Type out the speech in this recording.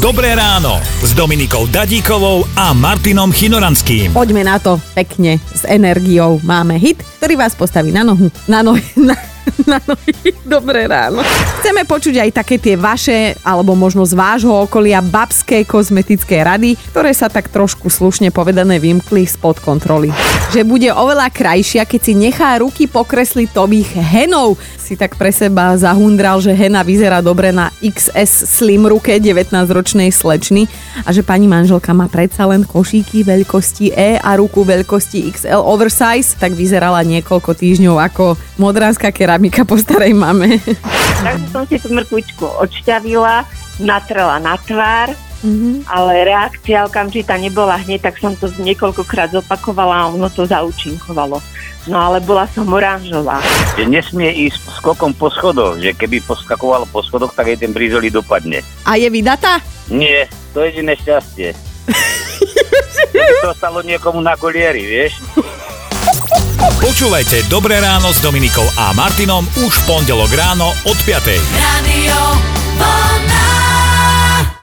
Dobré ráno s Dominikou Dadíkovou a Martinom Chinoranským. Poďme na to pekne s energiou. Máme hit, ktorý vás postaví na nohu. Na nohy. Na, na nohy. Dobré ráno. Chceme počuť aj také tie vaše, alebo možno z vášho okolia, babské kozmetické rady, ktoré sa tak trošku slušne povedané vymkli spod kontroly. Že bude oveľa krajšia, keď si nechá ruky pokresliť tových henov. Si tak pre seba zahundral, že hena vyzerá dobre na XS slim ruke 19-ročnej slečny a že pani manželka má predsa len košíky veľkosti E a ruku veľkosti XL oversize, tak vyzerala niekoľko týždňov ako modránska keramika po starej mame. Takže som si tú mrkvičku odšťavila, natrela na tvár, mm-hmm. ale reakcia okamžitá nebola hneď, tak som to niekoľkokrát zopakovala a ono to zaučinkovalo. No ale bola som oranžová. Že nesmie ísť skokom po schodoch, že keby poskakovalo po schodoch, tak jej ten brizoli dopadne. A je vydatá? Nie, to je jediné šťastie. to stalo niekomu na golieri, vieš? Počúvajte Dobré ráno s Dominikou a Martinom už v pondelok ráno od 5. Radio.